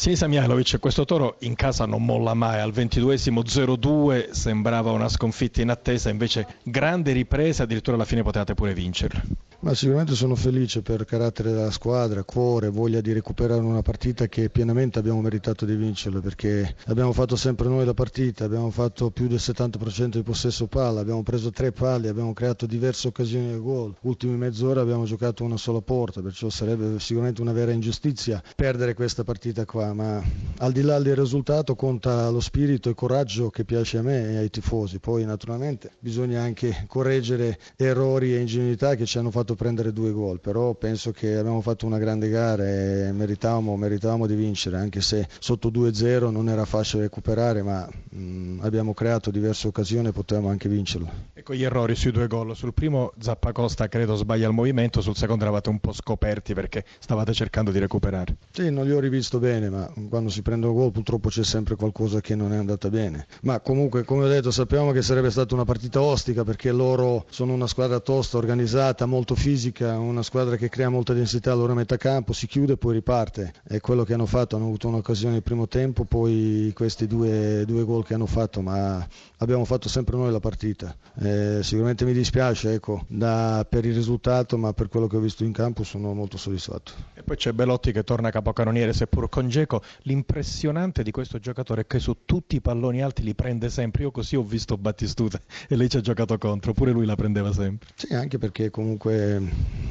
Sinisa Mihailovic, questo toro in casa non molla mai, al 22esimo 0-2 sembrava una sconfitta in attesa, invece grande ripresa, addirittura alla fine potevate pure vincerla. Ma sicuramente sono felice per carattere della squadra, cuore, voglia di recuperare una partita che pienamente abbiamo meritato di vincerla perché abbiamo fatto sempre noi la partita, abbiamo fatto più del 70% di possesso palla, abbiamo preso tre palle, abbiamo creato diverse occasioni di gol, ultime mezz'ora abbiamo giocato una sola porta, perciò sarebbe sicuramente una vera ingiustizia perdere questa partita qua, ma al di là del risultato conta lo spirito e il coraggio che piace a me e ai tifosi, poi naturalmente bisogna anche correggere errori e ingenuità che ci hanno fatto prendere due gol, però penso che abbiamo fatto una grande gara e meritavamo, meritavamo di vincere, anche se sotto 2-0 non era facile recuperare, ma mh, abbiamo creato diverse occasioni e potevamo anche vincerlo. Ecco gli errori sui due gol, sul primo Zappacosta credo sbaglia il movimento, sul secondo eravate un po' scoperti perché stavate cercando di recuperare. Sì, non li ho rivisto bene, ma quando si prendono gol purtroppo c'è sempre qualcosa che non è andata bene. Ma comunque, come ho detto, sappiamo che sarebbe stata una partita ostica perché loro sono una squadra tosta, organizzata, molto fisica, una squadra che crea molta densità alla loro metà campo, si chiude e poi riparte. È quello che hanno fatto, hanno avuto un'occasione nel primo tempo, poi questi due, due gol che hanno fatto, ma abbiamo fatto sempre noi la partita. Eh, sicuramente mi dispiace ecco, da, per il risultato, ma per quello che ho visto in campo sono molto soddisfatto. E poi c'è Belotti che torna capocannoniere, seppur con Geco. L'impressionante di questo giocatore è che su tutti i palloni alti li prende sempre. Io così ho visto Battistuta e lei ci ha giocato contro, pure lui la prendeva sempre. Sì, anche perché comunque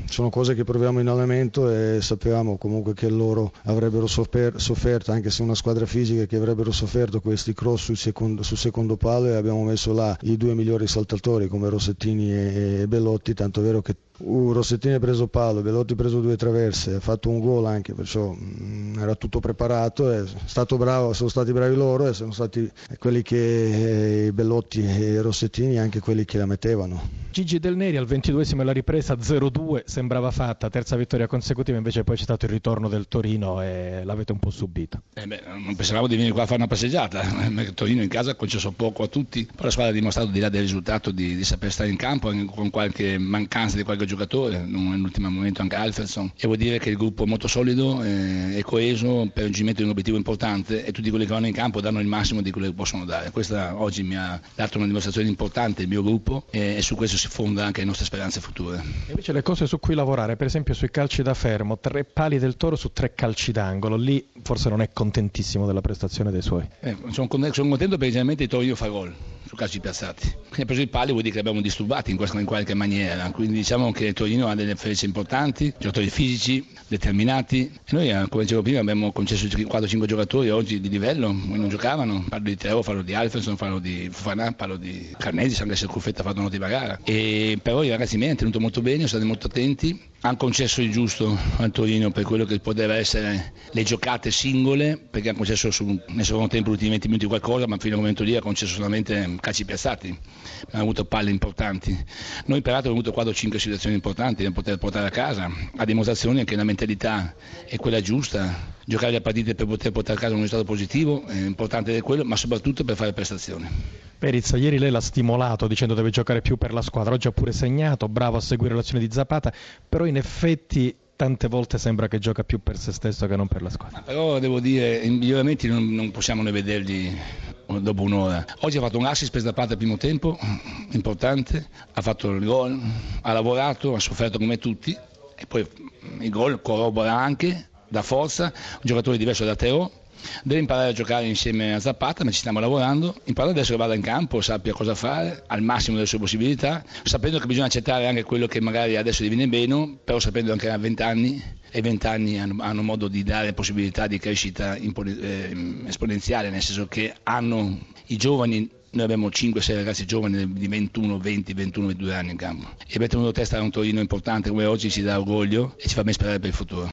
sono cose che proviamo in allenamento e sapevamo comunque che loro avrebbero sofferto, anche se una squadra fisica che avrebbero sofferto questi cross sul secondo, sul secondo palo e abbiamo messo là i due migliori saltatori come Rossettini e Bellotti, tanto vero che Uh, Rossettini ha preso palo, Velotti ha preso due traverse, ha fatto un gol anche, perciò mh, mm, era tutto preparato, è stato bravo, sono stati bravi loro e sono stati quelli che eh, Bellotti e Rossettini anche quelli che la mettevano. Gigi Del Neri al 22esimo la ripresa 0-2 sembrava fatta, terza vittoria consecutiva, invece poi c'è stato il ritorno del Torino e l'avete un po' subito. Eh beh, non pensavamo di venire qua a fare una passeggiata, il Torino in casa ha concesso poco a tutti, poi la squadra ha dimostrato di là del risultato di, di saper stare in campo con qualche mancanza di qualche giocatore, nell'ultimo momento anche Alferson, e vuol dire che il gruppo è molto solido eh, e coeso per il raggiungimento di un obiettivo importante e tutti quelli che vanno in campo danno il massimo di quello che possono dare. Questa oggi mi ha dato una dimostrazione importante il mio gruppo e, su questo si fonda anche le nostre speranze future. E invece le cose su cui lavorare, per esempio sui calci da fermo, tre pali del toro su tre calci d'angolo, lì forse non è contentissimo della prestazione dei suoi. Eh, sono, sono contento perché generalmente il Torino fa gol su calci piazzati. E preso il pali vuol dire che abbiamo disturbati in, questa, in qualche maniera, quindi diciamo che Torino ha delle differenze importanti, giocatori fisici, determinati. E noi eh, come dicevo prima abbiamo concesso 4-5 giocatori oggi di livello, non giocavano, parlo di Teo, parlo di Alferson, parlo di Fofana, parlo di Carnesi, anche se il Cuffetta ha fatto un'ottima gara. E però i ragazzi miei hanno tenuto molto bene, sono stati molto attenti, hanno concesso il giusto al Torino per quello che poteva essere le giocate singole, perché hanno concesso su, nel secondo tempo l'ultimi 20 minuti qualcosa, ma fino al momento lì ha concesso solamente calci piazzati, hanno avuto palle importanti. Noi peraltro abbiamo avuto 4-5 situazioni importanti da poter portare a casa, a dimostrazione che la mentalità è quella giusta, giocare le partite per poter portare a casa un risultato positivo, è importante quello, ma soprattutto per fare prestazioni. Perizza, ieri lei l'ha stimolato dicendo deve giocare più per la squadra, oggi ha pure segnato, bravo a seguire l'azione di Zapata, però in effetti tante volte sembra che gioca più per se stesso che non per la squadra. Ma però devo dire, i miglioramenti non, non possiamo ne vederli dopo un'ora. Oggi ha fatto un assist per Zapata al primo tempo, importante, ha fatto il gol, ha lavorato, ha sofferto come tutti e poi il gol corrobora anche, da forza, un giocatore diverso da Teo, deve imparare a giocare insieme a Zapata, ma ci stiamo lavorando, imparare adesso che vada in campo, sappia cosa fare al massimo delle sue possibilità, sapendo che bisogna accettare anche quello che magari adesso diviene meno, però sapendo anche che ha 20 anni e 20 anni hanno, hanno, modo di dare possibilità di crescita eh, esponenziale, nel senso che hanno i giovani noi abbiamo 5-6 ragazzi giovani di 21, 20, 21, 22 anni in campo. E abbiamo tenuto testa a un Torino importante come oggi ci dà orgoglio e ci fa ben sperare per il futuro.